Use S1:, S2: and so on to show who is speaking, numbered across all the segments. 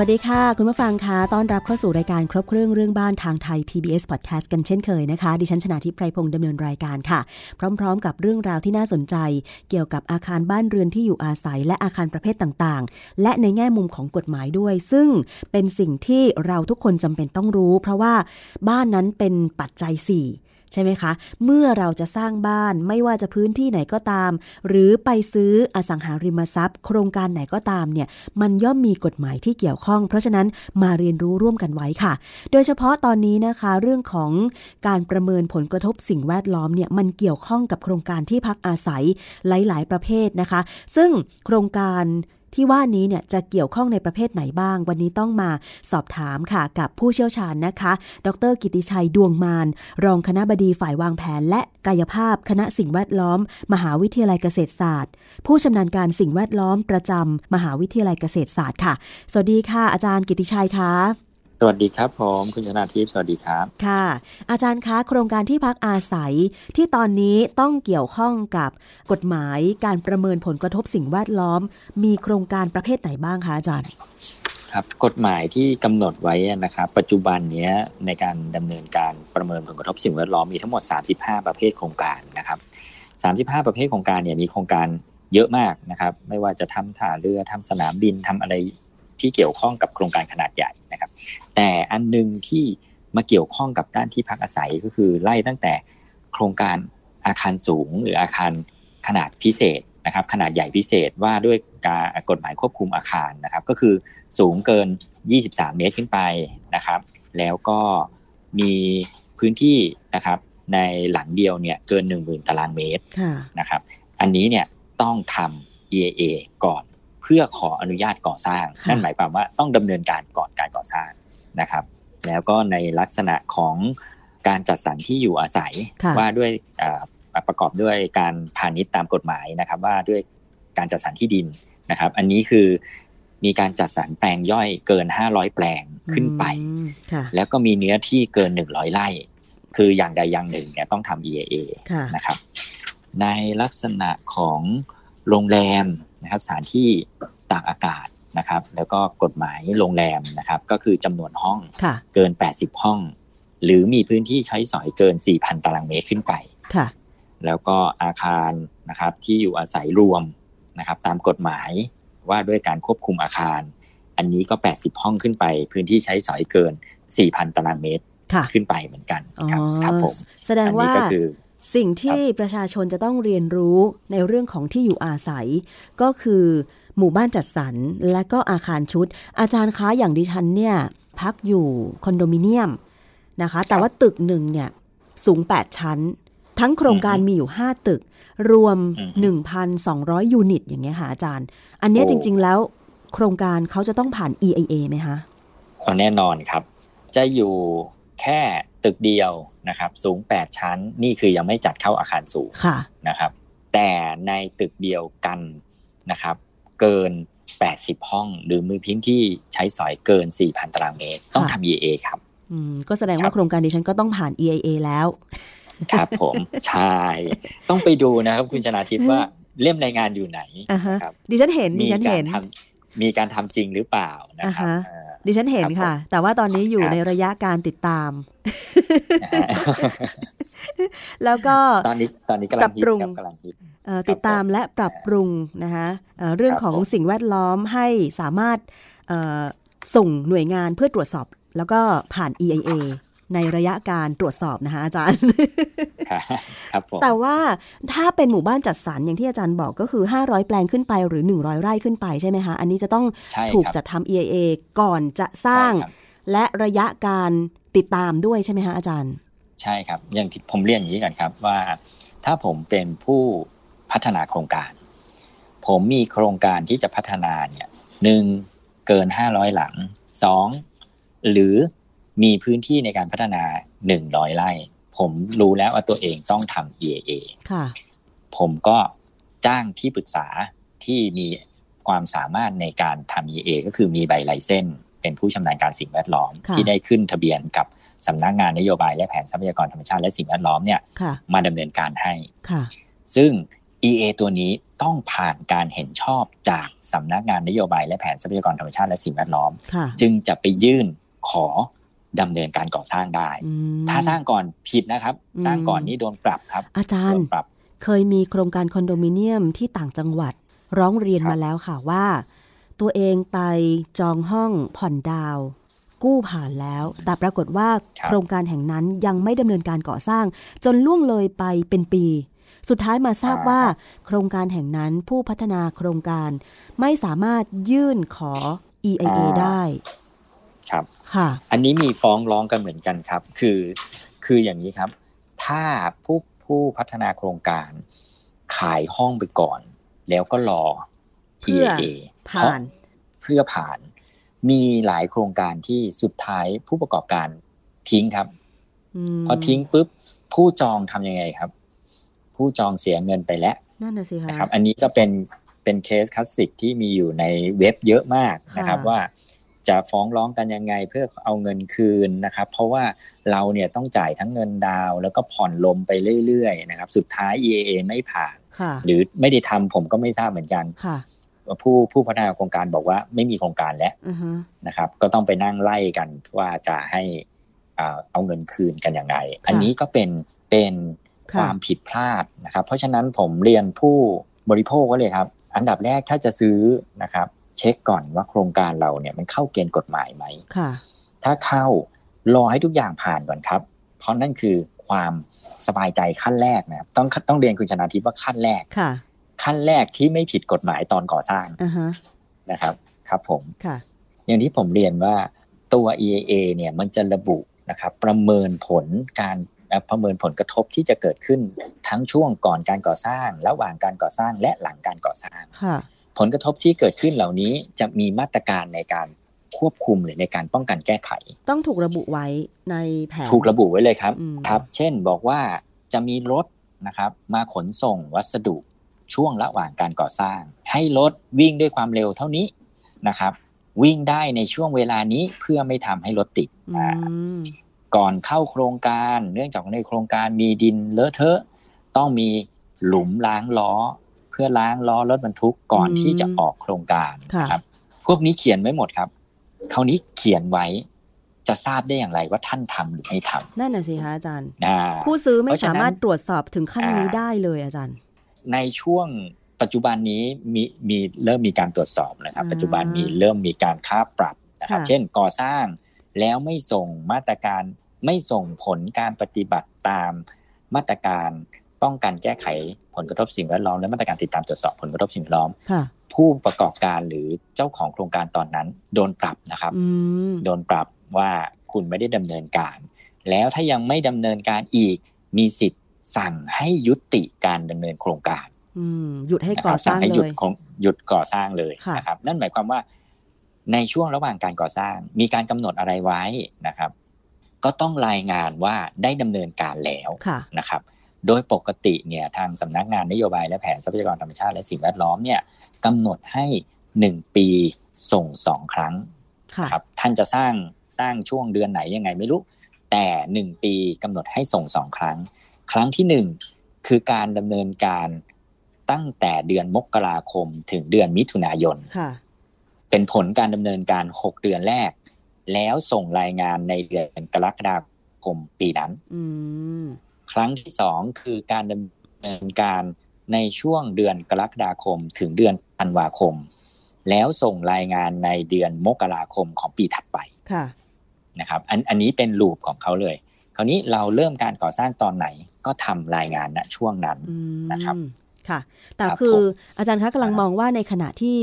S1: วัสดีค่ะ คุณผู้ฟังคะต้อนรับเข้าสู่รายการครบเครื่องเรื่องบ้านทางไทย PBS Podcast กันเช่นเคยนะคะ ดิฉันชนะทิพไพรพงศ์ดำเนินรายการค่ะ พร้อม ๆ กับเรื่องราวที่น่าสนใจ เกี่ยวกับอาคารบ้านเรือนที่อยู่อาศัย และอาคารประเภทต่างๆ และในแง่มุมของกฎหมายด้วย ซึ่งเป็นสิ่งที่เราทุกคนจำเป็นต้องรู้ เพราะว่าบ้านนั้นเป็นปัจจัย4 ใช่ไหมคะ เมื่อเราจะสร้างบ้านไม่ว่าจะพื้นที่ไหนก็ตาม หรือไปซื้ออสังหาริมทรัพย์ โครงการไหนก็ตามเนี่ยมันย่อมมีกฎหมายที่เกี่ยวข้อง เพราะฉะนั้นมาเรียนรู้ร่วมกันไว้ค่ะ โดยเฉพาะตอนนี้นะคะเรื่องของการประเมินผลกระทบสิ่งแวดล้อมเนี่ยมันเกี่ยวข้องกับโครงการที่พักอาศัยหลาย ๆ ประเภทนะคะ ซึ่งโครงการ ที่ว่านี้เนี่ยจะเกี่ยวข้องในประเภทไหนบ้าง วันนี้ต้องมาสอบถามค่ะกับผู้เชี่ยวชาญนะคะ ดร กิติชัยดวงมาน รองคณะบดีฝ่ายวางแผน และกายภาพ คณะสิ่งแวดล้อม มหาวิทยาลัยเกษตรศาสตร์ ผู้ชำนาญการสิ่งแวดล้อมประจำมหาวิทยาลัยเกษตรศาสตร์ค่ะ สวัสดีค่ะ อาจารย์กิติชัยคะ
S2: สวัสดีครับผมคุณชนาทิพย์สวัสดีครับ
S1: ค่ะ อาจารย์คะโครงการที่พักอาศัยที่ตอนนี้ต้องเกี่ยวข้องกับกฎหมายการประเมินผลกระทบสิ่งแวดล้อม มีโครงการประเภทไหนบ้างคะอาจารย์
S2: ครับกฎหมายที่กำหนดไว้นะครับปัจจุบันนี้ในการดำเนินการประเมินผลกระทบสิ่งแวดล้อมมีทั้งหมด 35 ประเภทโครงการนะครับ35 ประเภทโครงการเนี่ยมีโครงการเยอะมากนะครับ ไม่ว่าจะทำท่าเรือทำสนามบินทำอะไรที่เกี่ยวข้องกับโครงการขนาดใหญ่ นะครับ แต่อันนึงที่มาเกี่ยวข้องกับด้านที่พักอาศัยก็คือไล่ตั้งแต่โครงการอาคารสูง หรืออาคารขนาดพิเศษนะครับ ขนาดใหญ่พิเศษว่าด้วยการกฎหมายควบคุมอาคารนะครับ ก็คือสูงเกิน 23 เมตรขึ้นไปนะครับ แล้วก็มีพื้นที่นะครับในหลังเดียวเนี่ยเกิน 10,000 ตารางเมตรนะครับ อันนี้เนี่ยต้องทำ EAA ก่อน เพื่อขออนุญาตก่อสร้าง นั่นหมายความว่าต้องดำเนินการก่อนการก่อสร้างนะครับ แล้วก็ในลักษณะของการจัดสรรที่อยู่อาศัยว่าด้วยประกอบด้วยการพาณิชย์ตามกฎหมายนะครับ ว่าด้วยการจัดสรรที่ดินนะครับ อันนี้คือมีการจัดสรรแปลงย่อยเกินห้าร้อยแปลงขึ้นไป แล้วก็มีเนื้อที่เกินหนึ่งร้อยไร่ คืออย่างใดอย่างหนึ่งเนี่ยต้องทำ EAA นะครับ ในลักษณะของโรงแรม นะครับสถานที่ตากอากาศนะครับ แล้วก็กฎหมายโรงแรมนะครับ ก็คือจำนวนห้องเกิน 80 ห้อง หรือมีพื้นที่ใช้สอยเกิน 4,000 ตารางเมตรขึ้นไป
S1: ค่ะ
S2: แล้วก็อาคารนะครับที่อยู่อาศัยรวมนะครับ ตามกฎหมายว่าด้วยการควบคุมอาคาร อันนี้ก็ 80 ห้องขึ้นไป พื้นที่ใช้สอยเกิน 4,000 ตารางเมตรขึ้นไปเหมือนกันครับครับผม
S1: แสดงว่า สิ่งที่ประชาชนจะต้องเรียนรู้ในเรื่องของที่อยู่อาศัย ก็คือหมู่บ้านจัดสรรและก็อาคารชุด อาจารย์คะอย่างดิฉันเนี่ยพักอยู่คอนโดมิเนียมนะคะ แต่ว่าตึกหนึ่งเนี่ยสูง 8 ชั้น ทั้งโครงการมีอยู่ 5 ตึก รวม 1,200 ยูนิต อย่างเงี้ยค่ะอาจารย์ อันนี้จริง ๆ แล้วโครงการเขาจะต้องผ่าน EIA ไหมคะ
S2: แน่นอนครับ จะอยู่ แค่ตึกเดียวนะครับ สูง 8 ชั้น นี่คือยังไม่จัดเข้าอาคารสูงนะครับ แต่ในตึกเดียวกันนะครับ เกิน 80 ห้อง หรือมือพื้นที่ใช้สอยเกิน 4,000 ตารางเมตร ต้องทำ EA ครับ
S1: ก็แสดงว่าโครงการดิฉันก็ต้องผ่าน EIA แล้ว
S2: ครับผม ใช่ ต้องไปดูนะครับคุณชนาทิพย์ว่าเล่มรายงานอยู่ไหน
S1: ครับดิฉันเห็นดิฉันเห็น
S2: มีการทำจริงหรือเปล่านะครับ
S1: ดิฉันเห็นค่ะ แต่ว่าตอนนี้อยู่ในระยะการติดตาม แล้วก็
S2: ตอนนี้ตอนนี้กำลังปรุง
S1: ติดตามและปรับปรุงนะคะเรื่องของสิ่งแวดล้อมให้สามารถส่งหน่วยงานเพื่อตรวจสอบ แล้วก็ผ่าน EIA ในระยะการตรวจสอบนะคะอาจารย์
S2: ครับผม
S1: แต่ว่าถ้าเป็นหมู่บ้านจัดสรรอย่างที่อาจารย์บอกก็คือ 500 แปลงขึ้นไปหรือ 100 ไร่ขึ้นไปใช่ไหมคะ อันนี้จะต้องถูกจัดทำ EIA ก่อนจะสร้าง และระยะการติดตามด้วยใช่ไหมคะอาจารย์
S2: ใช่ครับ อย่างที่ผมเรียนอย่างนี้กันครับว่า ถ้าผมเป็นผู้พัฒนาโครงการ ผมมีโครงการที่จะพัฒนาเนี่ยหนึ่งเกิน 500 หลังสองหรือ มีพื้นที่ในการพัฒนาหนึ่งร้อยไร่ ผมรู้แล้วว่าตัวเองต้องทำ EAA
S1: ค่ะ
S2: ผมก็จ้างที่ปรึกษาที่มีความสามารถในการทำ EA ก็คือมีใบไลเซนส์เป็นผู้ชำนาญการสิ่งแวดล้อม
S1: ค่ะ
S2: ที่ได้ขึ้นทะเบียนกับสำนักงานนโยบายและแผนทรัพยากรธรรมชาติและสิ่งแวดล้อมเนี่ย
S1: ค่ะ
S2: มาดำเนินการให้
S1: ค่ะ
S2: ซึ่ง EA ตัวนี้ต้องผ่านการเห็นชอบจากสำนักงานนโยบายและแผนทรัพยากรธรรมชาติและสิ่งแวดล้อม
S1: ค่ะ
S2: จึงจะไปยื่นขอ ดำเนินการก่อสร้างได้
S1: อืม
S2: ถ้าสร้างก่อนผิดนะครับ
S1: อืม
S2: สร้างก่อนนี่โดนปรับครับ
S1: อาจาร
S2: โด
S1: ย์
S2: นปรับ
S1: เคยมีโครงการคอนโดมิเนียมที่ต่างจังหวัด ร้องเรียน
S2: ครับ
S1: มาแล้วค่ะว่า ตัวเองไปจองห้องผ่อนดาว กู้ผ่านแล้ว แต่ปรากฏว่าโครงการแห่งนั้นยังไม่ดำเนินการก่อสร้าง จนล่วงเลยไปเป็นปีสุดท้ายมาทราบว่า โครงการแห่งนั้นผู้พัฒนาโครงการไม่สามารถยื่นขอ EIA ได้
S2: ครับ
S1: ค่ะ
S2: อันนี้มีฟ้องร้องกันเหมือนกันครับ คือคืออย่างนี้ครับ ถ้าผู้ผู้พัฒนาโครงการขายห้องไปก่อน แล้วก็รอ
S1: เพื่อ
S2: EIA
S1: ผ่าน
S2: เพื่อผ่าน มีหลายโครงการที่สุดท้ายผู้ประกอบการทิ้งครับ
S1: ม
S2: พอทิ้งปุ๊บผู้จองทำยังไงครับ ผู้จองเสียเงินไปแล้ว
S1: นั่นน่ะสิคะ
S2: นะครับ อันนี้ก็เป็นเป็นเคสคลาสสิกที่มีอยู่ในเว็บเยอะมากนะครับ
S1: ค่ะ
S2: ว่า จะฟ้องร้องกันยังไงเพื่อเอาเงินคืนนะครับ เพราะว่าเราเนี่ยต้องจ่ายทั้งเงินดาวน์แล้วก็ผ่อนลมไปเรื่อยๆนะครับ สุดท้าย EAA ไม่ผ่าน
S1: ค่ะ
S2: หรือไม่ได้ทำผมก็ไม่ทราบเหมือนกัน
S1: ค่ะ
S2: ผู้ผู้พัฒนาโครงการบอกว่าไม่มีโครงการแล้ว
S1: อือฮะ
S2: นะครับ ก็ต้องไปนั่งไล่กันว่าจะให้อ่าเอาเงินคืนกันยังไงอันนี้ก็เป็นเป็นค
S1: ค่ะ
S2: วามผิดพลาดนะครับ เพราะฉะนั้นผมเรียนผู้บริโภคก็เลยครับ อันดับแรกถ้าจะซื้อนะครับ เช็คก่อนว่าโครงการเราเนี่ยมันเข้าเกณฑ์กฎหมายไหม
S1: ค่ะ
S2: ถ้าเข้ารอให้ทุกอย่างผ่านก่อนครับ เพราะนั่นคือความสบายใจขั้นแรกนะครับต้องต้องเรียนคุณชนาทิพย์ว่าขั้นแรก
S1: ค่ะ
S2: ขั้นแรกที่ไม่ผิดกฎหมายตอนก่อสร้าง
S1: อ่าฮะ
S2: นะครับ ครับผม
S1: ค่ะ
S2: อย่างที่ผมเรียนว่าตัว EAA เนี่ยมันจะระบุนะครับ ประเมินผลการเอ่อประเมินผลกระทบที่จะเกิดขึ้นทั้งช่วงก่อนการก่อสร้าง ระหว่างการก่อสร้างและหลังการก่อสร้าง
S1: ค่ะ
S2: ผลกระทบที่เกิดขึ้นเหล่านี้จะมีมาตรการในการควบคุมหรือในการป้องกันแก้ไข
S1: ต้องถูกระบุไว้ในแผน
S2: ถูกระบุไว้เลยครับ
S1: อืม
S2: ครับ เช่นบอกว่าจะมีรถนะครับ มาขนส่งวัสดุช่วงระหว่างการก่อสร้าง ให้รถวิ่งด้วยความเร็วเท่านี้นะครับ วิ่งได้ในช่วงเวลานี้เพื่อไม่ทำให้รถติด
S1: อื
S2: อ่ามก่อนเข้าโครงการ เนื่องจากในโครงการมีดินเลอะเทอะ ต้องมีหลุมล้างล้อเพื่อล้างล้อรถบรรทุกก่อนที่จะออกโครงการนะครับ พวกนี้เขียนไว้หมดครับคราวนี้เขียนไว้จะทราบได้อย่างไรว่าท่านทำหรือไม่ทำ
S1: นั่นน่ะสิคะอาจารย์
S2: อ่า
S1: ผู้ซื้อไม่
S2: เพราะฉะนั้น
S1: สามารถตรวจสอบถึงขั้นนี้
S2: อ่า
S1: ได้เลยอาจารย์
S2: ในช่วงปัจจุบันนี้มีมีเริ่มมีการตรวจสอบนะครับ
S1: อ่า
S2: ปัจจุบันมีเริ่มมีการค่าปรับนะครับ
S1: ค่ะ
S2: เช่นก่อสร้างแล้วไม่ส่งมาตรการไม่ส่งผลการปฏิบัติตามมาตรการป้องกันแก้ไข ผลกระทบสิ่งแวดล้อมและมาตรการติดตามตรวจสอบผลกระทบสิ่งแวดล้อม
S1: ค่ะ
S2: ผู้ประกอบการหรือเจ้าของโครงการตอนนั้น โดนปรับนะครับ
S1: อืม
S2: โดนปรับว่าคุณไม่ได้ดำเนินการ แล้วถ้ายังไม่ดำเนินการอีกมีสิทธิ์สั่งให้ยุติการดำเนินโครงการ
S1: อืมหยุดให้
S2: นะค
S1: ก่อ
S2: รับ
S1: สร้าง
S2: ให้ห
S1: เล
S2: ยุด
S1: ย
S2: ของหยุดก่อสร้างเลย
S1: ค่ะ
S2: นะครับ นั่นหมายความว่า ในช่วงระหว่างการก่อสร้าง มีการกำหนดอะไรไว้นะครับ ก็ต้องรายงานว่าได้ดำเนินการแล้ว
S1: ค่ะ
S2: นะครับ โดยปกติเนี่ยทางสำนักงานนโยบายและแผนทรัพยากรธรรมชาติและสิ่งแวดล้อมเนี่ยกำหนดให้หนึ่งปีส่งสองครั้ง
S1: ค่ะ
S2: ครับท่านจะสร้างสร้างช่วงเดือนไหนยังไงไม่รู้ แต่หนึ่งปีกำหนดให้ส่งสองครั้ง ครั้งที่หนึ่งคือการดำเนินการตั้งแต่เดือนมกราคมถึงเดือนมิถุนายน
S1: ค่ะ
S2: เป็นผลการดำเนินการหกเดือนแรก แล้วส่งรายงานในเดือนกรกฎาคมปีนั้น
S1: อืม
S2: ครั้งที่สองคือการดำเนินการในช่วงเดือนกรกฎาคมถึงเดือนธันวาคม แล้วส่งรายงานในเดือนมกราคมของปีถัดไป
S1: ค่ะ
S2: นะครับอันอันนี้เป็นลูปของเขาเลย คราวนี้เราเริ่มการก่อสร้างตอนไหนก็ทำรายงานณช่วงนั้น
S1: อืม
S2: นะครับ
S1: ค่ะ แต่
S2: ครับ
S1: คือ
S2: ผม
S1: อาจารย์คะกำลัง
S2: ครับ
S1: มองว่าในขณะที่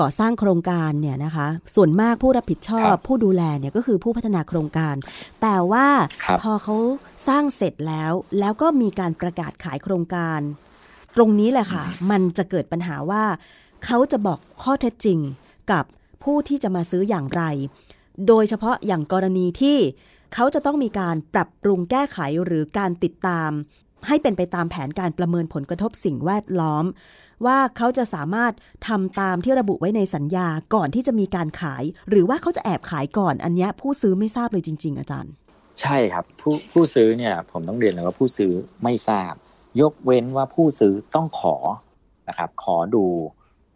S1: ก่อสร้างโครงการเนี่ยนะคะ ส่วนมากผู้รับผิดชอ
S2: ครับบ
S1: ผู้ดูแลเนี่ยก็คือผู้พัฒนาโครงการ แต่ว่า
S2: ครับ
S1: พอเขาสร้างเสร็จแล้ว แล้วก็มีการประกาศขายโครงการ ตรงนี้แหละค่ะ มันจะเกิดปัญหาว่า เขาจะบอกข้อเท็จจริงกับผู้ที่จะมาซื้ออย่างไร โดยเฉพาะอย่างกรณีที่เขาจะต้องมีการปรับปรุงแก้ไขหรือการติดตาม ให้เป็นไปตามแผนการประเมินผลกระทบสิ่งแวดล้อม ว่าเขาจะสามารถทำตามที่ระบุไว้ในสัญญาก่อนที่จะมีการขาย หรือว่าเขาจะแอบขายก่อน อันนี้ผู้ซื้อไม่ทราบเลยจริง ๆ อาจารย์
S2: ใช่ครับผู้ผู้ซื้อเนี่ยผมต้องเรียนเลยว่าผู้ซื้อไม่ทราบ ยกเว้นว่าผู้ซื้อต้องขอนะครับขอดู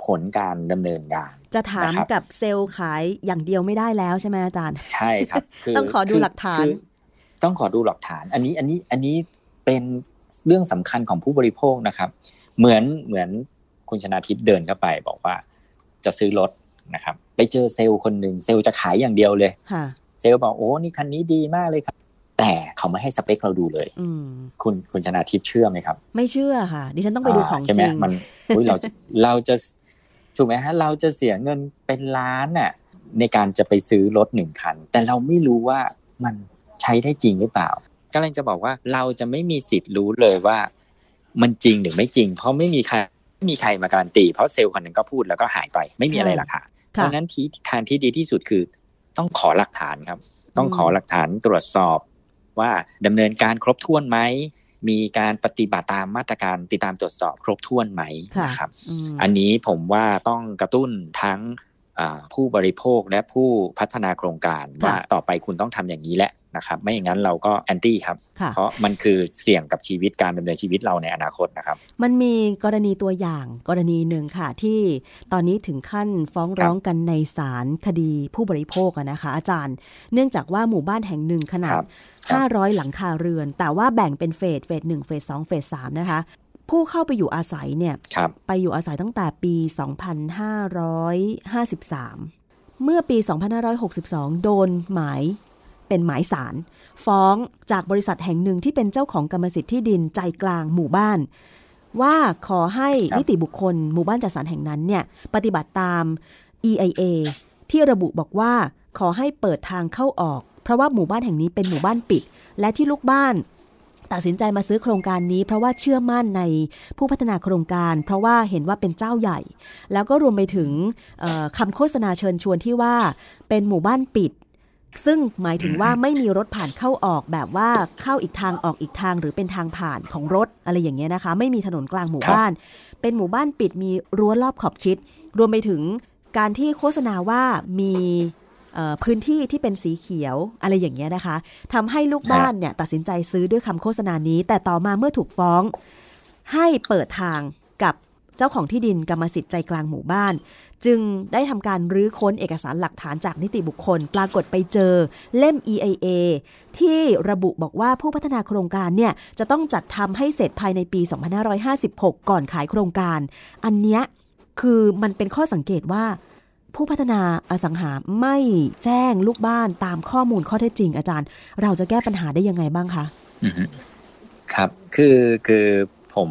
S2: ผลการดำเนินงาน
S1: จะถาม
S2: นะครับ
S1: กับเซลล์ขายอย่างเดียวไม่ได้แล้วใช่ไหมอาจารย์
S2: ใช่ครับคื
S1: ต้องขอดูหลักฐาน
S2: คือต้องขอดูหลักฐาน อันนี้อันนี้อันนี้เป็น เรื่องสำคัญของผู้บริโภคนะครับ เหมือนเหมือนคุณชนาทิพย์เดินเข้าไป บอกว่าจะซื้อรถนะครับ ไปเจอเซลล์คนหนึ่งเซลล์จะขายอย่างเดียวเลย
S1: ค่ะ
S2: เซลล์บอกโอ้นี่คันนี้ดีมากเลยครับ แต่เขาไม่ให้สเปคเราดูเลย
S1: อืม
S2: คุณคุณชนาทิพย์เชื่อไหมครับ
S1: ไม่เชื่อค่ะ ดิฉันต้องไปดูของา
S2: ใช่ไห
S1: จ
S2: ม
S1: ริง
S2: มันอุ้ยเราจะเราจะถูกไหมฮะเราจะเสียเงินเป็นล้านน่ะในการจะไปซื้อรถหนึ่งคัน แต่เราไม่รู้ว่ามันใช้ได้จริงหรือเปล่า กำลังจะบอกว่าเราจะไม่มีสิทธิ์รู้เลยว่า มันจริงหรือไม่จริง เพราะไม่มีใครไม่มีใครมาการันตี เพราะเซลล์คนหนึ่งก็พูดแล้วก็หายไป ไม่มีอะไรหลักฐานเพ
S1: ค่ะ
S2: ราะฉะนั้นที่ทางที่ดีที่สุดคือต้องขอหลักฐานครับ ต้องขอหลักฐานตรวจสอบ ว่าดำเนินการครบถ้วนไหมมีการปฏิบัติตามมาตรการติดตามตรวจสอบครบถ้วนไหม
S1: ค่ะ
S2: นะครับ
S1: อืม
S2: อันนี้ผมว่าต้องกระตุ้นทั้งอ่า ผู้บริโภคและผู้พัฒนาโครงการ
S1: ค่ะ
S2: ว่าต่อไปคุณต้องทำอย่างนี้แหละนะครับไม่อย่างนั้นเราก็แอนตี้ครับ
S1: ค่ะ
S2: เพราะมันคือเสี่ยงกับชีวิตการดำเนินชีวิตเราในอนาคตนะครับ
S1: มันมีกรณีตัวอย่างกรณีหนึ่งค่ะ ที่ตอนนี้ถึงขั้นฟ้องร้องกันในศาลคดีผู้บริโภคอะนะคะ อาจารย์ เนื่องจากว่าหมู่บ้านแห่งหนึ่งขนา
S2: ค
S1: ด
S2: รับครับ
S1: 500 หลังคาเรือน แต่ว่าแบ่งเป็นเฟสเฟสหนึ่งเฟสสองเฟสสามนะคะ ผู้เข้าไปอยู่อาศัยเนี่ย
S2: ครับ
S1: ไปอยู่อาศัยตั้งแต่ปี 2553 เมื่อปี 2562 โดนหมายเป็นหมายสาร ฟ้องจากบริษัทแห่งหนึ่งที่เป็นเจ้าของกรรมสิทธิ์ที่ดินใจกลางหมู่บ้าน ว่าขอให้
S2: ครับ
S1: นิติบุคคลหมู่บ้านจัดสรรแห่งนั้นเนี่ยปฏิบัติตาม EIA ที่ระบุบอกว่าขอให้เปิดทางเข้าออก เพราะว่าหมู่บ้านแห่งนี้เป็นหมู่บ้านปิด และที่ลูกบ้าน ตัดสินใจมาซื้อโครงการนี้เพราะว่าเชื่อมั่นในผู้พัฒนาโครงการ เพราะว่าเห็นว่าเป็นเจ้าใหญ่ แล้วก็รวมไปถึงคำโฆษณาเชิญชวนที่ว่าเป็นหมู่บ้านปิด ซึ่งหมายถึงว่าไม่มีรถผ่านเข้าออกแบบว่าเข้าอีกทางออกอีกทางหรือเป็นทางผ่านของรถอะไรอย่างเงี้ยนะคะ ไม่มีถนนกลางหมู่
S2: บ้า
S1: น เป็นหมู่บ้านปิดมีรั้วรอบขอบชิด รวมไปถึงการที่โฆษณาว่ามี พื้นที่ที่เป็นสีเขียวอะไรอย่างเงี้ยนะคะทำให้ลูกบ้านเนี่ยตัดสินใจซื้อด้วยคำโฆษณานี้ แต่ต่อมาเมื่อถูกฟ้อง ให้เปิดทางกับเจ้าของที่ดินกรรมสิทธิ์ใจกลางหมู่บ้าน จึงได้ทำการรื้อค้นเอกสารหลักฐานจากนิติบุคคล ปรากฏไปเจอเล่ม EIA ที่ระบุบอกว่าผู้พัฒนาโครงการเนี่ยจะต้องจัดทำให้เสร็จภายในปี 2556 ก่อนขายโครงการ อันเนี้ยคือมันเป็นข้อสังเกตว่า ผู้พัฒนาอสังหาไม่แจ้งลูกบ้านตามข้อมูลข้อเท็จจริงอาจารย์ เราจะแก้ปัญหาได้ยังไงบ้างคะ
S2: อือฮึครับ คือคือผม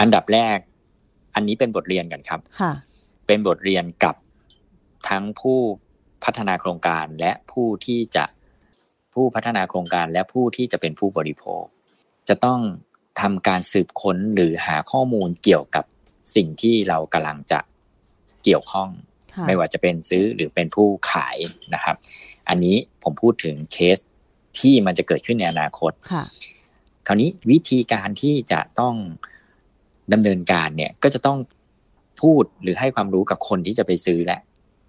S2: อันดับแรก อันนี้เป็นบทเรียนกันครับ
S1: ค่ะ
S2: เป็นบทเรียนกับทั้งผู้พัฒนาโครงการและผู้ที่จะผู้พัฒนาโครงการและผู้ที่จะเป็นผู้บริโภค จะต้องทำการสืบค้นหรือหาข้อมูลเกี่ยวกับสิ่งที่เรากำลังจะเกี่ยวข้อง
S1: ค่ะ
S2: ไม่ว่าจะเป็นซื้อหรือเป็นผู้ขายนะครับ อันนี้ผมพูดถึงเคสที่มันจะเกิดขึ้นในอนาคต
S1: ค่ะ
S2: คราวนี้วิธีการที่จะต้องดำเนินการเนี่ยก็จะต้องพูดหรือให้ความรู้กับคนที่จะไปซื้อแหละ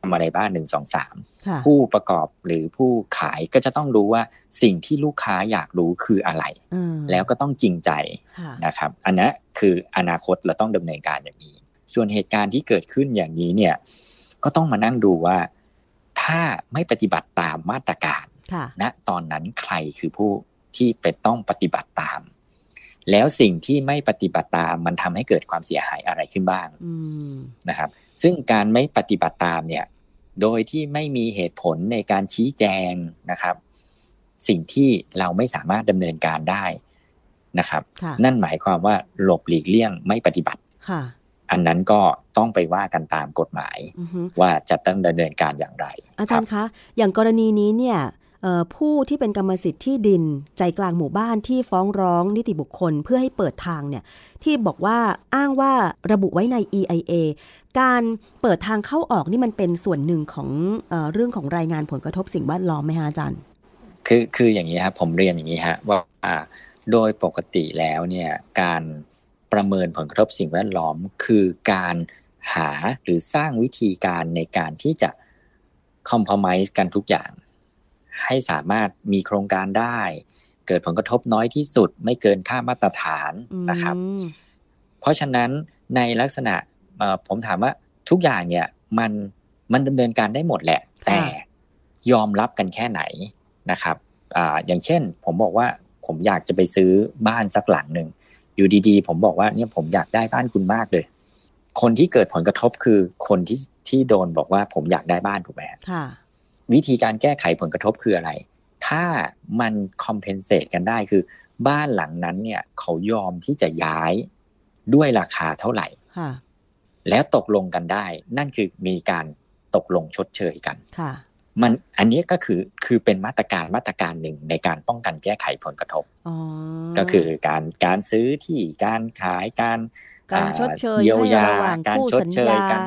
S2: ทำอะไรบ้างหนึ่งสองสาม
S1: ค่ะ
S2: ผู้ประกอบหรือผู้ขายก็จะต้องรู้ว่าสิ่งที่ลูกค้าอยากรู้คืออะไร
S1: อืม
S2: แล้วก็ต้องจริงใจ
S1: ค่ะ
S2: นะครับ อันนั้นคืออนาคตเราต้องดำเนินการอย่างนี้ ส่วนเหตุการณ์ที่เกิดขึ้นอย่างนี้เนี่ย ก็ต้องมานั่งดูว่า ถ้าไม่ปฏิบัติตามมาตรการ
S1: ค่ะ
S2: ณตอนนั้นใครคือผู้ที่เป็นต้องปฏิบัติตาม แล้วสิ่งที่ไม่ปฏิบัติตามมันทำให้เกิดความเสียหายอะไรขึ้นบ้าง
S1: อืม
S2: นะครับ ซึ่งการไม่ปฏิบัติตามเนี่ย โดยที่ไม่มีเหตุผลในการชี้แจงนะครับ สิ่งที่เราไม่สามารถดำเนินการได้นะครับ
S1: ค่ะ
S2: นั่นหมายความว่าหลบหลีกเลี่ยงไม่ปฏิบัติ
S1: ค่ะ
S2: อันนั้นก็ต้องไปว่ากันตามกฎหมาย
S1: อือฮึ
S2: ว่าจะต้องดำเนินการอย่างไร
S1: อาจารย์คะ อย่างกรณีนี้เนี่ยเอ่อผู้ที่เป็นกรรมสิทธิ์ที่ดินใจกลางหมู่บ้านที่ฟ้องร้องนิติบุคคลเพื่อให้เปิดทางเนี่ยที่บอกว่าอ้างว่าระบุไว้ใน EIA การเปิดทางเข้าออกนี่มันเป็นส่วนหนึ่งของเออเรื่องของรายงานผลกระทบสิ่งแวดล้อมไหมฮะอาจารย์
S2: คือคืออย่างนี้ครับผมเรียนอย่างนี้ฮะว่าอ่าโดยปกติแล้วเนี่ยการ ประเมินผลกระทบสิ่งแวดล้อม คือการหาหรือสร้างวิธีการในการที่จะคอมเพลมไส์กันทุกอย่าง ให้สามารถมีโครงการได้ เกิดผลกระทบน้อยที่สุด ไม่เกินค่ามาตรฐานนะครับ เพราะฉะนั้นในลักษณะผมถามว่าทุกอย่างเนี่ยมันมันดำเนินการได้หมดแหละ แต่ยอมรับกันแค่ไหนนะครับอ่าอย่างเช่น ผมบอกว่าผมอยากจะไปซื้อบ้านสักหลังหนึ่ง อยู่ดีๆ ผมบอกว่าเนี่ยผมอยากได้บ้านคุณมากเลย คนที่เกิดผลกระทบคือคนที่ที่โดนบอกว่าผมอยากได้บ้านถูกไหม
S1: ค่ะ
S2: วิธีการแก้ไขผลกระทบคืออะไร ถ้ามันคอมเพนเซตกันได้คือ บ้านหลังนั้นเนี่ย เขายอมที่จะย้ายด้วยราคาเท่าไหร่
S1: ค่ะ
S2: แล้วตกลงกันได้ นั่นคือมีการตกลงชดเชยกัน
S1: ค่ะ
S2: มันอันนี้ก็คือคือเป็นมาตรการมาตรการหนึ่งในการป้องกันแก้ไขผลกระทบก็คือการการซื้อที่การขายการ
S1: การชดเชยเยียวยาการชดเชยกัน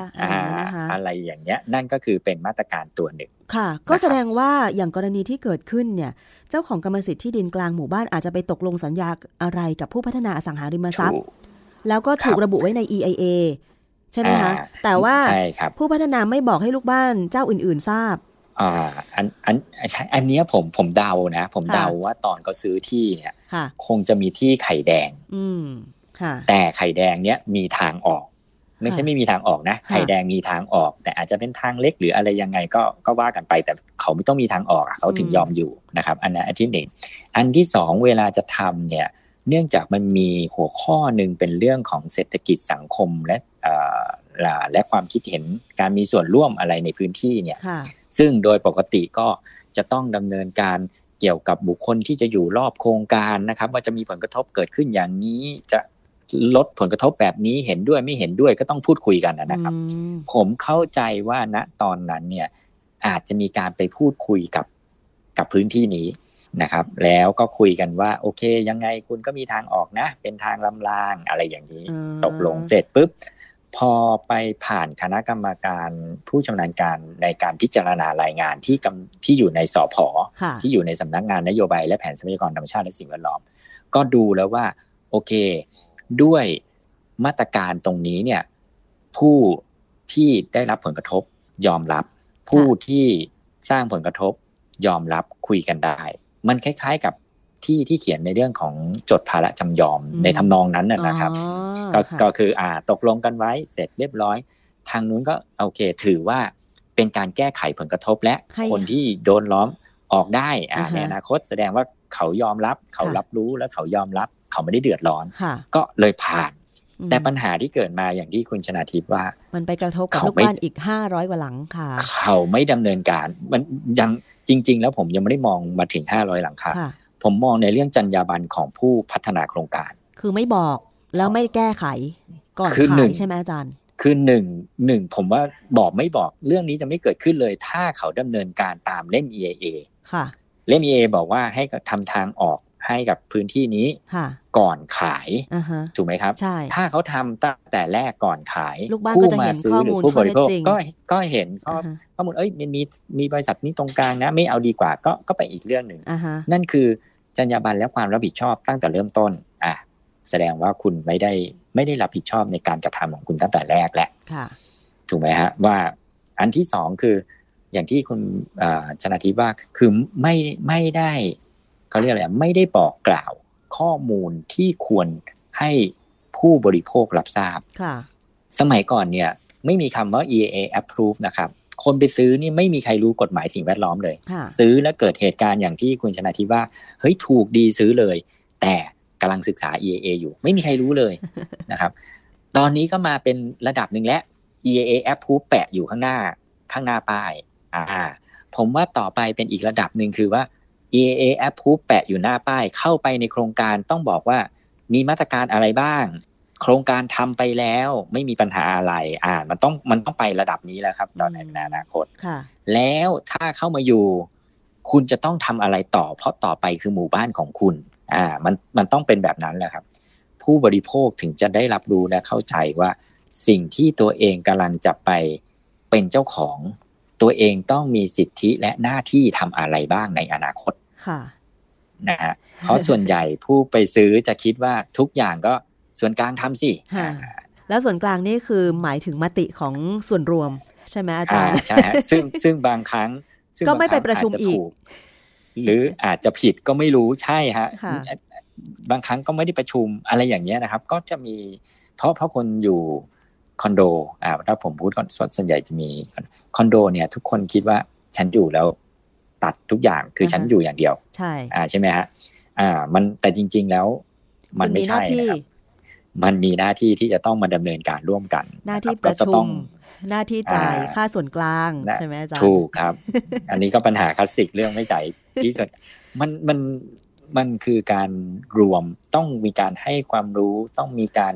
S2: อะไรอย่างเงี้ย นั่นก็คือเป็นมาตรการตัวหนึ่ง
S1: ค่ะ ก็แสดงว่าอย่างกรณีที่เกิดขึ้นเนี่ย เจ้าของกรรมสิทธิ์ที่ดินกลางหมู่บ้านอาจจะไปตกลงสัญญาอะไรกับผู้พัฒนาอสังหาริมทรัพย์ แล้วก็ถูกระบุไว้ใน EIA ใช่ไหมคะ แต่ว่าผู้พัฒนาไม่บอกให้ลูกบ้านเจ้าอื่นๆทราบ
S2: อ่าอันอันใช่อันนี้ผมผมเดานะ ผมเดาว่าตอนเขาซื้อที่เนี่ยคงจะมีที่ไข่แดง
S1: อืมค่ะ
S2: แต่ไข่แดงเนี้ยมีทางออก ไม่ใช่ไม่มีทางออกนะ ไข่แดงมีทางออก แต่อาจจะเป็นทางเล็กหรืออะไรยังไงก็ก็ว่ากันไป แต่เขาไม่ต้องมีทางออกเขาถึงยอมอยู่นะครับ อันนั้นอันที่หนึ่งอันที่สองเวลาจะทำเนี่ย เนื่องจากมันมีหัวข้อหนึ่งเป็นเรื่องของเศรษฐกิจสังคมและ และความคิดเห็นการมีส่วนร่วมอะไรในพื้นที่เนี่ยซึ่งโดยปกติก็จะต้องดำเนินการเกี่ยวกับบุคคลที่จะอยู่รอบโครงการนะครับ ว่าจะมีผลกระทบเกิดขึ้นอย่างนี้จะลดผลกระทบแบบนี้เห็นด้วยไม่เห็นด้วยก็ต้องพูดคุยกันนะครับ ผมเข้าใจว่าณตอนนั้นเนี่ยอาจจะมีการไปพูดคุยกับกับพื้นที่นี้นะครับ แล้วก็คุยกันว่า โอเค ยังไงคุณก็มีทางออกนะ เป็นทางลำลางอะไรอย่างนี้ ตกลงเสร็จปุ๊บ พอไปผ่านคณะกรรมการผู้ชำนาญการในการพิจารณารายงานที่ที่อยู่ในสอพอที่อยู่ในสำนักงานนโยบายและแผนทรัพยากรธรรมชาติและสิ่งแวดล้อม ก็ดูแล้วว่า โอเค ด้วยมาตรการตรงนี้เนี่ย ผู้ที่ได้รับผลกระทบยอมรับ ผู้ที่สร้างผลกระทบยอมรับคุยกันได้ มันคล้าย ๆกับที่ที่เขียนในเรื่องของจดภาระจำยอมในทำนองนั้นนะครับ ก็ก็คืออ่าตกลงกันไว้เสร็จเรียบร้อย ทางนู้นก็โอเค ถือว่าเป็นการแก้ไขผลกระทบและคนที่โดนล้อมออกได้อ่าในอนาคตแสดงว่าเขายอมรับเขารับรู้และเขายอมรับ เขาไม่ได้เดือดร้อน ก็เลยผ่าน แต่ปัญหาที่เกิดมาอย่างที่คุณชนาทิพย์ว่า
S1: มันไปกระทบกับลูกบ้านอีกห้าร้อยกว่าหลังค่ะ
S2: เขาไม่ดำเนินการมันยังจริง ๆ แล้วผมยังไม่ได้มองมาถึงห้าร้อยหลังคาผมมองในเรื่องจรรยาบรรณของผู้พัฒนาโครงการ
S1: คือไม่บอก แล้วไม่แก้ไข ก่อนขายใช่ไหมอาจารย์
S2: คือหนึ่งหนึ่งผมว่าบอกไม่บอกเรื่องนี้จะไม่เกิดขึ้นเลย ถ้าเขาดำเนินการตามเล่ม EAA
S1: ค่ะ
S2: เล่ม EAA บอกว่าให้ทำทางออกให้กับพื้นที่นี้ก่อนขายถูกไหมครับ
S1: ใช่
S2: ถ้าเขาทำตั้งแต่แรกก่อนขาย
S1: ลูกบ้านก็จะเห็นข้อมูลผู้บริโภค
S2: ก็ก็เห็นข้อมูลเอ้ยมันมีมีบริษัทนี้ตรงกลางนะไม่เอาดีกว่าก็ก็ไปอีกเรื่องหนึ่งนั่นคือจรรยาบรรณและความรับผิดชอบตั้งแต่เริ่มต้นอะ แสดงว่าคุณไม่ได้ไม่ได้รับผิดชอบในการกระทำของคุณตั้งแต่แรกแหละถูกไหมฮะว่าอันที่สองคืออย่างที่คุณชนาทิว่าคือไม่ไม่ได้เขาเรียกอะไรไม่ได้บอกกล่าวข้อมูลที่ควรให้ผู้บริโภครับทราบสมัยก่อนเนี่ย ไม่มีคำว่า EAA approve นะครับ คนไปซื้อนี่ไม่มีใครรู้กฎหมายสิ่งแวดล้อมเลย ซื้อแล้วเกิดเหตุการณ์อย่างที่คุณชนะทิว่า เฮ้ยถูกดีซื้อเลย แต่ กำลังศึกษา EAA อยู่ ไม่มีใครรู้เลยนะครับ ตอนนี้ก็มาเป็นระดับหนึ่งแล้ว EAA app พูแปะอยู่ข้างหน้าข้างหน้าป้ายอ่า ผมว่าต่อไปเป็นอีกระดับหนึ่งคือว่า EAA app พูแปะอยู่หน้าป้าย เข้าไปในโครงการต้องบอกว่ามีมาตรการอะไรบ้าง โครงการทำไปแล้วไม่มีปัญหาอะไร อ่า มันต้องมันต้องไประดับนี้แล้วครับตอนในอนาคตแล้วถ้าเข้ามาอยู่ คุณจะต้องทำอะไรต่อ เพราะต่อไปคือหมู่บ้านของคุณ อ่ามันมันต้องเป็นแบบนั้นแหละครับ ผู้บริโภคถึงจะได้รับรู้และเข้าใจว่าสิ่งที่ตัวเองกำลังจะไปเป็นเจ้าของ ตัวเองต้องมีสิทธิและหน้าที่ทำอะไรบ้างในอนาคต
S1: ค่ะ
S2: นะฮะเพราะส่วนใหญ่ผู้ไปซื้อจะคิดว่าทุกอย่างก็ส่วนกลางทำสิ
S1: ค่ะ
S2: อ่า
S1: แล้วส่วนกลางนี่คือหมายถึงมติของส่วนรวม ใช่ไหมอาจารย์
S2: ใช่ฮะซึ่งซึ่งบางครั้งซึ่ง
S1: ก็ไม่
S2: บางคง
S1: ไปประชุมา
S2: จจ
S1: อีก
S2: ถู หรืออาจจะผิดก็ไม่รู้ใช่ฮะ
S1: ค่ะ
S2: บางครั้งก็ไม่ได้ประชุมอะไรอย่างเงี้ยนะครับ ก็จะมีเพราะเพราะคนอยู่คอนโดอ่าถ้าผมพูดก่อนส่วนส่วนใหญ่จะมีคอนโดเนี่ย ทุกคนคิดว่าฉันอยู่แล้วตัดทุกอย่างคือฉันอยู่อย่างเดียว
S1: ใช่
S2: อ่าใช่ไหมฮะอ่า มันแต่จริง ๆแล้ว มันไม่
S1: ห
S2: ใช่
S1: น้าที่
S2: นะครับมันมีหน้าที่ที่จะต้องมาดำเนินการร่วมกัน
S1: หน้าที่
S2: คบ
S1: ประ
S2: ก็จ
S1: ชุ
S2: ต้อ
S1: ม
S2: ง
S1: หน้าที่จ่าย
S2: อ่า
S1: ค่าส่วนกลาง
S2: นะ
S1: ใช่ไหมอาจารย์
S2: ถูกครับ อันนี้ก็ปัญหาคลาสสิกเรื่องไม่จ่ายที่สุดมันมันมันคือการรวมต้องมีการให้ความรู้ต้องมีการ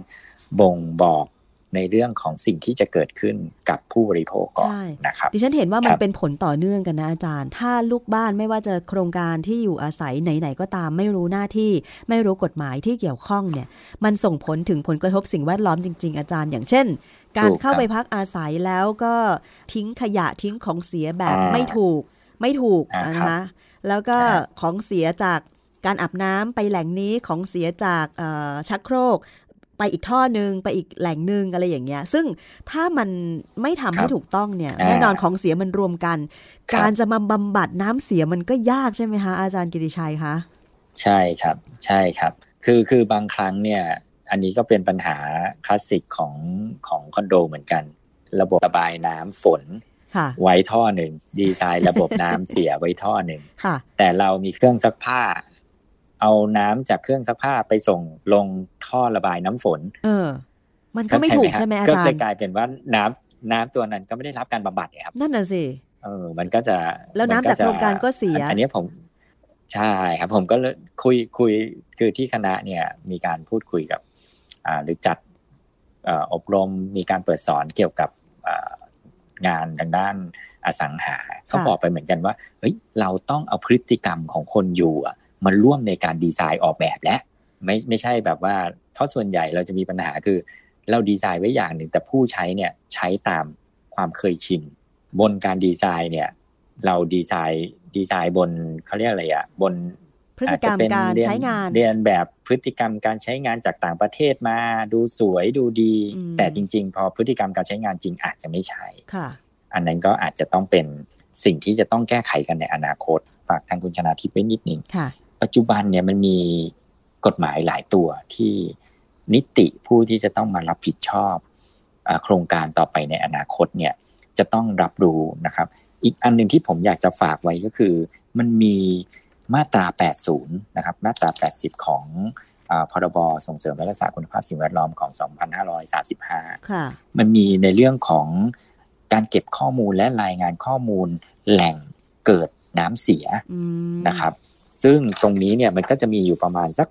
S2: บ่งบอก ในเรื่องของสิ่งที่จะเกิดขึ้นกับผู้บริโภคก่อน
S1: ใช่
S2: นะครับ
S1: ดิฉันเห็นว่ามัน
S2: ครับ
S1: เป็นผลต่อเนื่องกันนะอาจารย์ ถ้าลูกบ้านไม่ว่าจะโครงการที่อยู่อาศัยไหนๆก็ตามไม่รู้หน้าที่ไม่รู้กฎหมายที่เกี่ยวข้องเนี่ย มันส่งผลถึงผลกระทบสิ่งแวดล้อมจริง ๆ อาจารย์ อย่างเช่น การเข้าไปพักอาศัยแล้วก็ทิ้งขยะทิ้งของเสียแบบ
S2: อ่า
S1: ไม่ถูกไม่ถูก
S2: อ่า
S1: นะคะแล้วก็
S2: อ่า
S1: ของเสียจากการอาบน้ำไปแหล่งนี้ของเสียจากเอ่อชักโครก ไปอีกท่อหนึ่งไปอีกแหล่งหนึ่งอะไรอย่างเงี้ย ซึ่งถ้ามันไม่ทำให้
S2: ครับ
S1: ถูกต้องเนี่ย
S2: อ่า
S1: แน่นอนของเสียมันรวมกัน
S2: ครับ
S1: การจะมาบำบัดน้ำเสียมันก็ยากใช่ไหมคะอาจารย์กิติชัยคะ
S2: ใช่ครับ ใช่ครับ คือคือบางครั้งเนี่ย อันนี้ก็เป็นปัญหาคลาสสิกของของคอนโดเหมือนกัน ระบบระบายน้ำฝน
S1: ค่ะ
S2: ไว้ท่อหนึ่งดีไซน์ระบบน้ำเสียไว้ท่อหนึ่ง
S1: ค่ะ
S2: แต่เรามีเครื่องซักผ้า เอาน้ำจากเครื่องซักผ้าไปส่งลงท่อระบายน้ำฝน
S1: เออ มันก็ไม่ถูกใช่ไหมอา
S2: ก็
S1: จาร
S2: เลย
S1: ย์
S2: กลายเป็นว่าน้ำน้ำตัวนั้นก็ไม่ได้รับการบำบัดไงครับ
S1: นั่นน่ะสิ
S2: เออ มันก็จะ
S1: แล้วน้ำ
S2: มั
S1: จากโครงการก็เสีย
S2: อันอันนี้ผมใช่ครับ ผมก็เลยคุยคุยคือที่คณะเนี่ย มีการพูดคุยกับ อ่าหรือจัดเอ่ออบรมมีการเปิดสอนเกี่ยวกับอ่างานทางด้านอสังหาเขาบอกไปเหมือนกันว่าเฮ้ยเราต้องเอาพฤติกรรมของคนอยู่อะ มาร่วมในการดีไซน์ออกแบบและ ไม่ไม่ใช่แบบว่าเพราะส่วนใหญ่เราจะมีปัญหาคือ เราดีไซน์ไว้อย่างหนึ่ง แต่ผู้ใช้เนี่ยใช้ตามความเคยชินบนการดีไซน์เนี่ย เราดีไซน์ดีไซน์บนเขาเรียกอะไรอะบน
S1: พฤติกรรม
S2: อจจะเป็น
S1: การ
S2: เยน
S1: ใช้งาน
S2: เรียนแบบพฤติกรรมการใช้งานจากต่างประเทศมา ดูสวยดูดี
S1: อืม
S2: แต่จริง ๆ พอพฤติกรรมการใช้งานจริงอาจจะไม่ใช่
S1: ค่ะ
S2: อันนั้นก็อาจจะต้องเป็นสิ่งที่จะต้องแก้ไขกันในอนาคตฝากทางคุณชนาทิพย์ไว้นิดนึง
S1: ค่ะ
S2: ปัจจุบันเนี่ยมันมีกฎหมายหลายตัวที่นิติผู้ที่จะต้องมารับผิดชอบอาโครงการต่อไปในอนาคตเนี่ยจะต้องรับรู้นะครับ อีกอันหนึ่งที่ผมอยากจะฝากไว้ก็คือ มันมีมาตรา 80 นะครับ มาตรา 80 ของอาพรบส่งเสริมและรักษาคุณภาพสิ่งแวดล้อมของ 2535
S1: ค่ะ
S2: มันมีในเรื่องของการเก็บข้อมูลและรายงานข้อมูลแหล่งเกิดน้ำเสีย
S1: อืม
S2: นะครับ ซึ่งตรงนี้เนี่ยมันก็จะมีอยู่ประมาณสัก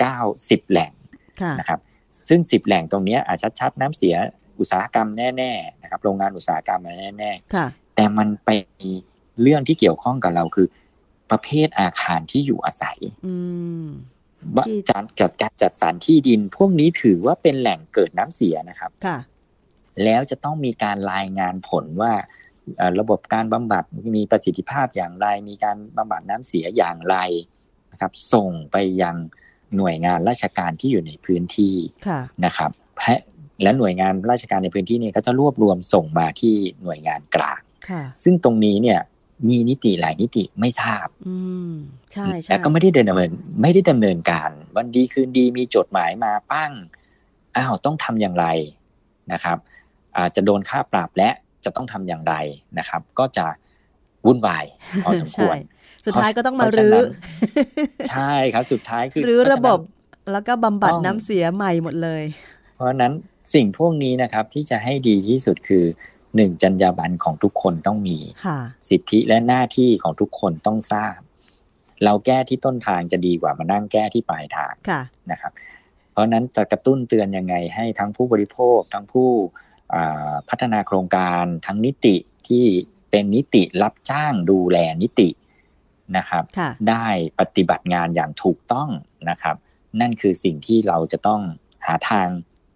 S2: เก้าสิบแหล่ง
S1: ค่ะ
S2: นะครับ ซึ่งสิบแหล่งตรงเนี้ยอาจจะชัดๆ น้ำเสียอุตสาหกรรมแน่ๆนะครับ โรงงานอุตสาหกรรมมาแน่
S1: ค่ะ
S2: ๆแต่มันไปมีเรื่องที่เกี่ยวข้องกับเราคือ ประเภทอาคารที่อยู่อาศัย
S1: อืม
S2: ว่า
S1: ที่
S2: การจัดการจัดสรรที่ดิน พวกนี้ถือว่าเป็นแหล่งเกิดน้ำเสียนะครับ
S1: ค่ะ
S2: แล้วจะต้องมีการรายงานผลว่าเอ่อ ระบบการบำบัดมีประสิทธิภาพอย่างไร มีการบำบัดน้ำเสียอย่างไรนะครับ ส่งไปยังหน่วยงานราชการที่อยู่ในพื้นที่
S1: ค่ะ
S2: นะครับและและหน่วยงานราชการในพื้นที่นี้ก็จะรวบรวมส่งมาที่หน่วยงานกลาง
S1: ค่ะ
S2: ซึ่งตรงนี้เนี่ยมีนิติหลายนิติไม่ทราบ
S1: อืมใช่ใช่
S2: แล้วก็ไม่ได้ดำเนิน ไม่ได้ดำเนินการ วันดีคืนดีมีจดหมายมาปั้งอ้าวต้องทำอย่างไรนะครับ อาจจะโดนค่าปรับและ จะต้องทำอย่างไรนะครับ ก็จะวุ่นวายพอสมควร
S1: ใช่สุดท้ายก็ต้องมา
S2: เพราะฉะ
S1: รื้อ
S2: นั้นใช่ครับสุดท้ายคือ
S1: รื้อระบบ
S2: เพาฉนั้น
S1: แล้วก็บำบัด
S2: ต้อง
S1: น้ำเสียใหม่หมดเลย
S2: เพราะฉะนั้นสิ่งพวกนี้นะครับที่จะให้ดีที่สุดคือหนึ่งจรรยาบรรณของทุกคนต้องมี
S1: ค่ะ
S2: สิทธิและหน้าที่ของทุกคนต้องทราบ เราแก้ที่ต้นทางจะดีกว่ามานั่งแก้ที่ปลายทาง
S1: ค่ะ
S2: นะครับ เพราะฉะนั้นจะกระตุ้นเตือนยังไงให้ทั้งผู้บริโภคทั้งผู้อ่า พัฒนาโครงการทั้งนิติที่เป็นนิติรับจ้างดูแลนิตินะครับ
S1: ค่ะ
S2: ได้ปฏิบัติงานอย่างถูกต้องนะครับ นั่นคือสิ่งที่เราจะต้องหาทาง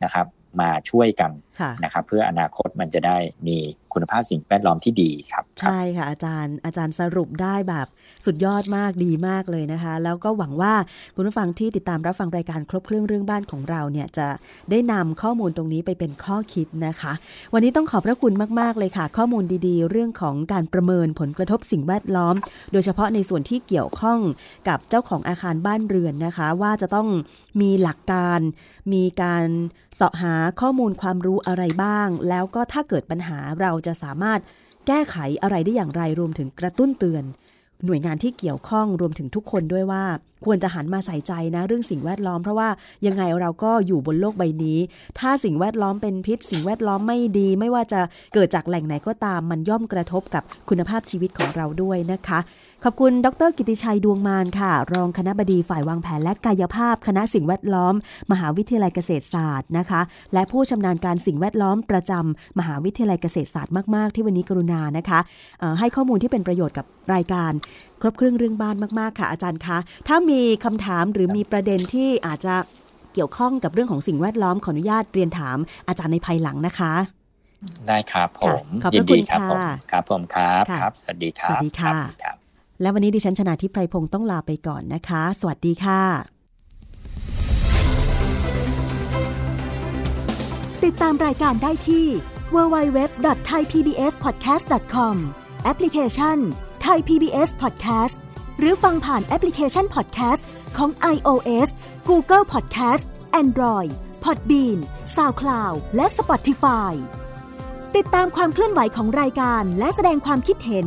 S2: นะครับ มาช่วยกัน
S1: ค่ะ
S2: นะครับเพื่ออนาคตมันจะได้มีคุณภาพสิ่งแวดล้อมที่ดีครับ
S1: ใช่ค่ะ อาจารย์อาจารย์สรุปได้แบบสุดยอดมากดีมากเลยนะคะ แล้วก็หวังว่าคุณผู้ฟังที่ติดตามรับฟังรายการครบเครื่องเรื่องบ้านของเราเนี่ยจะได้นำข้อมูลตรงนี้ไปเป็นข้อคิดนะคะ วันนี้ต้องขอบพระคุณมาก ๆ เลยค่ะ ข้อมูลดีๆ เรื่องของการประเมินผลกระทบสิ่งแวดล้อม โดยเฉพาะในส่วนที่เกี่ยวข้องกับเจ้าของอาคารบ้านเรือนนะคะ ว่าจะต้องมีหลักการ มีการเสาะหาข้อมูลความรู้อะไรบ้าง แล้วก็ถ้าเกิดปัญหาเราจะสามารถแก้ไขอะไรได้อย่างไรรวมถึงกระตุ้นเตือน หน่วยงานที่เกี่ยวข้องรวมถึงทุกคนด้วยว่า ควรจะหันมาใส่ใจนะเรื่องสิ่งแวดล้อมเพราะว่ายังไงเราก็อยู่บนโลกใบนี้ ถ้าสิ่งแวดล้อมเป็นพิษ สิ่งแวดล้อมไม่ดี ไม่ว่าจะเกิดจากแหล่งไหนก็ตามมันย่อมกระทบกับคุณภาพชีวิตของเราด้วยนะคะ ขอบคุณดร กิติชัยดวงมานค่ะ รองคณะบดีฝ่ายวางแผนและกายภาพ คณะสิ่งแวดล้อม มหาวิทยาลัยเกษตรศาสตร์นะคะ และผู้ชำนาญการสิ่งแวดล้อมประจำมหาวิทยาลัยเกษตรศาสตร์มาก ๆ ที่วันนี้กรุณานะคะเอ่อให้ข้อมูลที่เป็นประโยชน์กับรายการ ครบเครื่องเรื่องบ้านมากๆค่ะ อาจารย์คะถ้ามีคำถามหรือมีประเด็นที่อาจจะเกี่ยวข้องกับเรื่องของสิ่งแวดล้อมขออนุญาตเรียนถามอาจารย์ในภายหลังนะคะ
S2: ได้ครับผม
S1: ค่ะขอบพ
S2: ยิ
S1: ระ
S2: น
S1: คุ
S2: ดี
S1: ณ
S2: ครับผม
S1: ค่ะ
S2: ครับผมครับ
S1: ค่ะ
S2: ครับ สวัสดีครับ
S1: สวัสดีค่ะ
S2: รับ
S1: และวันนี้ดิฉันชนะทิพไพรพงศ์ต้องลาไปก่อนนะคะ สวัสดีค่ะ
S3: ติดตามรายการได้ที่ www.thaipbspodcast.com แอปพลิเคชัน Thai PBS Podcast หรือฟังผ่านแอปพลิเคชัน Podcast ของ iOS Google Podcast Android Podbean SoundCloud และ Spotify ติดตามความเคลื่อนไหวของรายการและแสดงความคิดเห็น